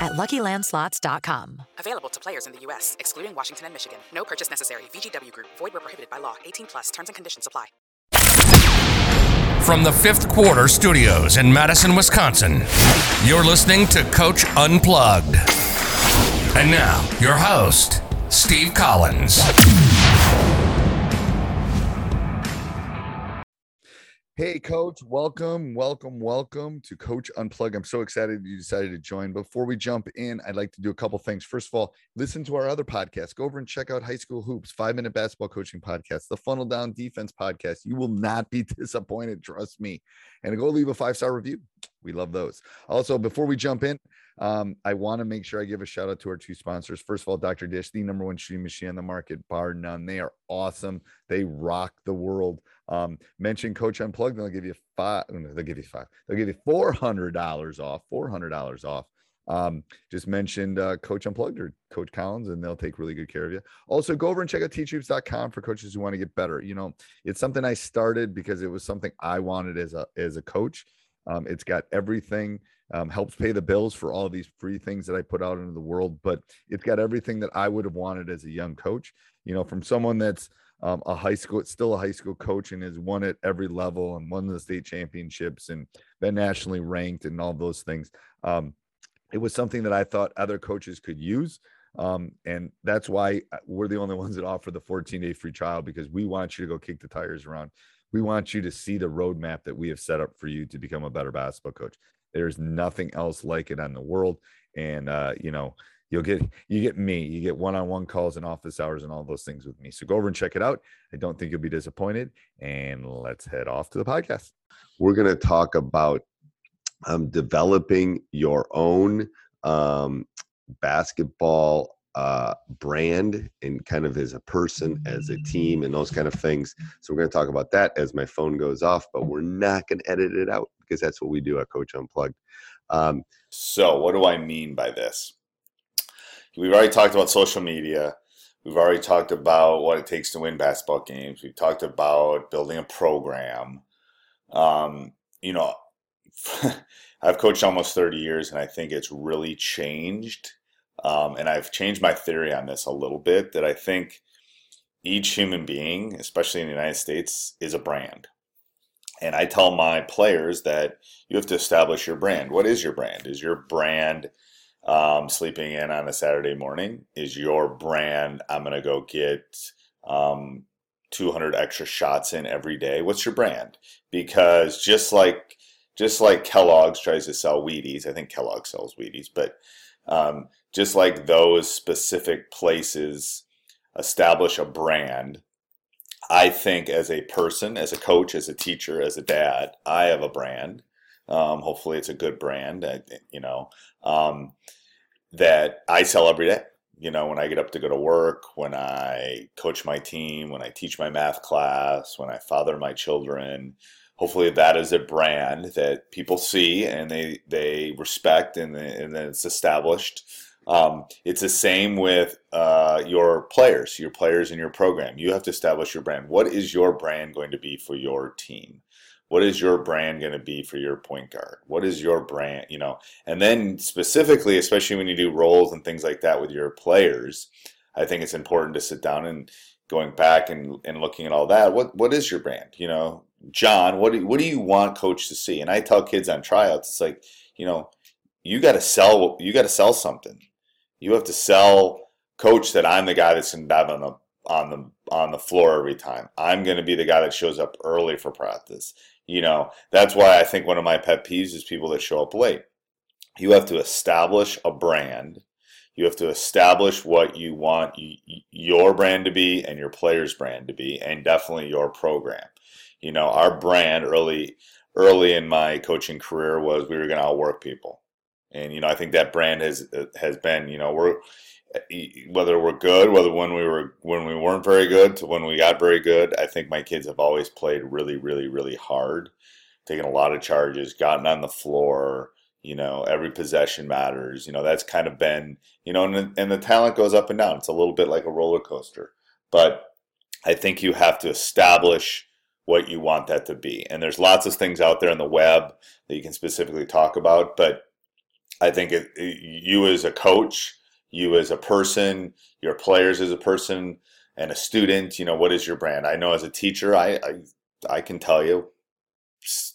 at luckylandslots.com. Available to players in the U.S., excluding Washington and Michigan. No purchase necessary. VGW Group, void were prohibited by law. 18 plus terms and conditions apply. From the fifth quarter studios in Madison, Wisconsin, you're listening to Coach Unplugged. And now, your host, Steve Collins. Hey, Coach, welcome, welcome, welcome to Coach Unplug. I'm so excited you decided to join. Before we jump in, I'd like to do a couple things. First of all, listen to our other podcasts. Go over and check out High School Hoops, Five Minute Basketball Coaching Podcast, the Funnel Down Defense Podcast. You will not be disappointed, trust me. And go leave a five star review. We love those. Also, before we jump in, um, I want to make sure I give a shout out to our two sponsors. First of all, Dr. Dish, the number one shooting machine on the market, bar none. They are awesome. They rock the world. Um, mention Coach Unplugged, and they'll give you five. They'll give you five. They'll give you four hundred dollars off. Four hundred dollars off. Um, just mentioned uh, Coach Unplugged or Coach Collins, and they'll take really good care of you. Also, go over and check out teachhoops.com for coaches who want to get better. You know, it's something I started because it was something I wanted as a as a coach. Um, it's got everything, um, helps pay the bills for all these free things that I put out into the world, but it's got everything that I would have wanted as a young coach. You know, from someone that's um, a high school, still a high school coach, and has won at every level and won the state championships and been nationally ranked and all those things. Um, it was something that I thought other coaches could use. Um, and that's why uh, we're the only ones that offer the 14 day free trial because we want you to go kick the tires around. We want you to see the roadmap that we have set up for you to become a better basketball coach. There's nothing else like it in the world. And, uh, you know, you'll get you get me you get one-on-one calls and office hours and all those things with me so go over and check it out i don't think you'll be disappointed and let's head off to the podcast we're going to talk about um, developing your own um, basketball uh, brand and kind of as a person, as a team, and those kind of things. So we're going to talk about that as my phone goes off, but we're not going to edit it out because that's what we do at Coach Unplugged. Um, so, what do I mean by this? We've already talked about social media. We've already talked about what it takes to win basketball games. We've talked about building a program. Um, you know, I've coached almost 30 years, and I think it's really changed. Um, and I've changed my theory on this a little bit that I think each human being, especially in the United States, is a brand. And I tell my players that you have to establish your brand. What is your brand? Is your brand um, sleeping in on a Saturday morning? Is your brand, I'm going to go get um, 200 extra shots in every day? What's your brand? Because just like just like Kellogg's tries to sell Wheaties, I think Kellogg sells Wheaties, but um, just like those specific places establish a brand, I think as a person, as a coach, as a teacher, as a dad, I have a brand. Um, hopefully, it's a good brand. you know, um, that I sell every day. You know, when I get up to go to work, when I coach my team, when I teach my math class, when I father my children, hopefully that is a brand that people see and they they respect and, and then it's established Um, it's the same with uh, your players, your players in your program. You have to establish your brand. What is your brand going to be for your team? What is your brand going to be for your point guard? What is your brand, you know? And then specifically, especially when you do roles and things like that with your players, I think it's important to sit down and going back and, and looking at all that. What what is your brand? You know, John, what do, what do you want coach to see? And I tell kids on tryouts, it's like, you know, you got to sell you got to sell something you have to sell coach that I'm the guy that's to dive on the on the on the floor every time. I'm going to be the guy that shows up early for practice. You know, that's why I think one of my pet peeves is people that show up late. You have to establish a brand. You have to establish what you want your brand to be and your player's brand to be, and definitely your program. You know, our brand early early in my coaching career was we were going to outwork people and you know I think that brand has uh, has been you know we're whether we're good whether when we were when we weren't very good to when we got very good I think my kids have always played really really really hard taken a lot of charges gotten on the floor you know every possession matters you know that's kind of been you know and and the talent goes up and down. It's a little bit like a roller coaster but I think you have to establish what you want that to be. And there's lots of things out there on the web that you can specifically talk about but I think it, you as a coach, you as a person, your players as a person, and a student, you know, what is your brand? I know as a teacher, I, I, I can tell you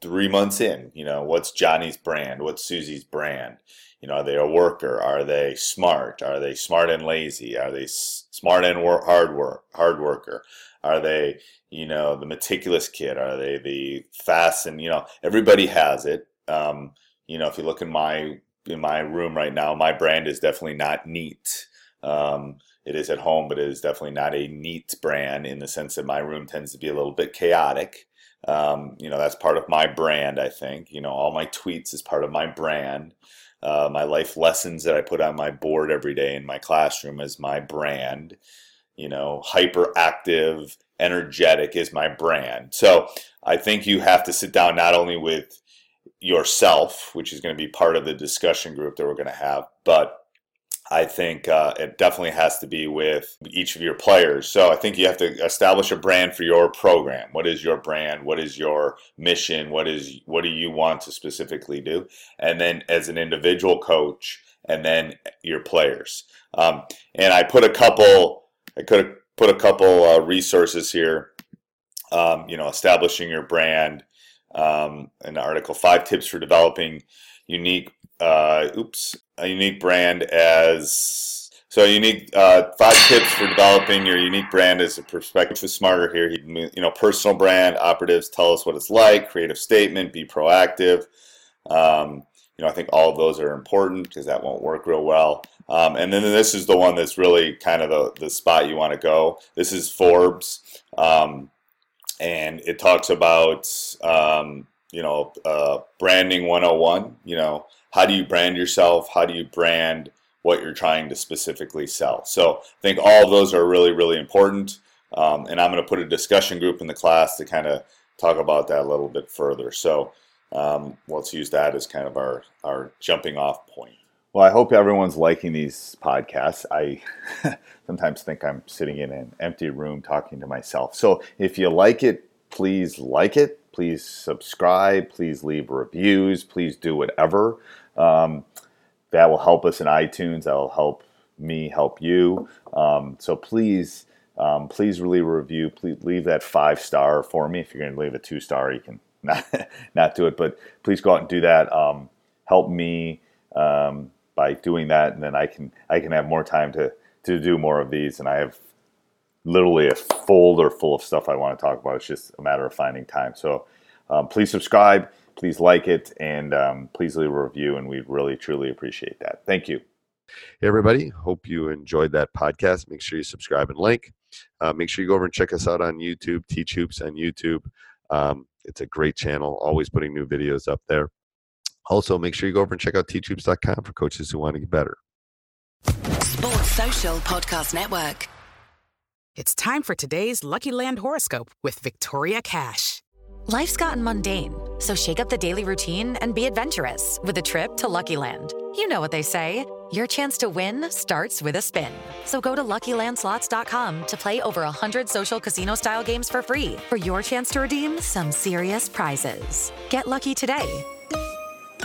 three months in, you know, what's Johnny's brand? What's Susie's brand? You know, are they a worker? Are they smart? Are they smart and lazy? Are they smart and work, hard work, hard worker? Are they, you know, the meticulous kid? Are they the fast and, you know, everybody has it. Um, you know, if you look in my in my room right now, my brand is definitely not neat. Um, it is at home, but it is definitely not a neat brand in the sense that my room tends to be a little bit chaotic. Um, you know, that's part of my brand, I think. You know, all my tweets is part of my brand. Uh, my life lessons that I put on my board every day in my classroom is my brand. You know, hyperactive, energetic is my brand. So I think you have to sit down not only with yourself, which is going to be part of the discussion group that we're going to have. But I think uh, it definitely has to be with each of your players. So I think you have to establish a brand for your program. What is your brand? What is your mission? What is what do you want to specifically do? And then as an individual coach, and then your players. Um, and I put a couple. I could have put a couple uh, resources here. Um, you know, establishing your brand um, an article, five tips for developing unique, uh, oops, a unique brand as so unique uh, five tips for developing your unique brand as a perspective smarter here. he You know, personal brand operatives tell us what it's like. Creative statement, be proactive. Um, you know, I think all of those are important because that won't work real well. Um, and then this is the one that's really kind of the, the spot you want to go. This is Forbes. Um, and it talks about um, you know uh, branding 101 you know how do you brand yourself? How do you brand what you're trying to specifically sell? So i think all of those are really really important um, and i'm going to put a discussion group in the class to kind of talk about that a little bit further. So um, let's use that as kind of our our jumping off point well, I hope everyone's liking these podcasts. I sometimes think I'm sitting in an empty room talking to myself. So if you like it, please like it. Please subscribe. Please leave reviews. Please do whatever. Um, that will help us in iTunes. That will help me help you. Um, so please, um, please leave a review. Please leave that five star for me. If you're going to leave a two star, you can not, not do it. But please go out and do that. Um, help me. By doing that, and then I can I can have more time to to do more of these, and I have literally a folder full of stuff I want to talk about. It's just a matter of finding time. So um, please subscribe, please like it, and um, please leave a review, and we really truly appreciate that. Thank you. Hey everybody, hope you enjoyed that podcast. Make sure you subscribe and like. Uh, make sure you go over and check us out on YouTube, Teach Hoops on YouTube. Um, it's a great channel, always putting new videos up there. Also, make sure you go over and check out teachhoops.com for coaches who want to get better. Sports Social Podcast Network. It's time for today's Lucky Land horoscope with Victoria Cash. Life's gotten mundane, so shake up the daily routine and be adventurous with a trip to Lucky Land. You know what they say. your chance to win starts with a spin. So go to LuckyLandSlots.com to play over 100 social casino-style games for free for your chance to redeem some serious prizes. Get lucky today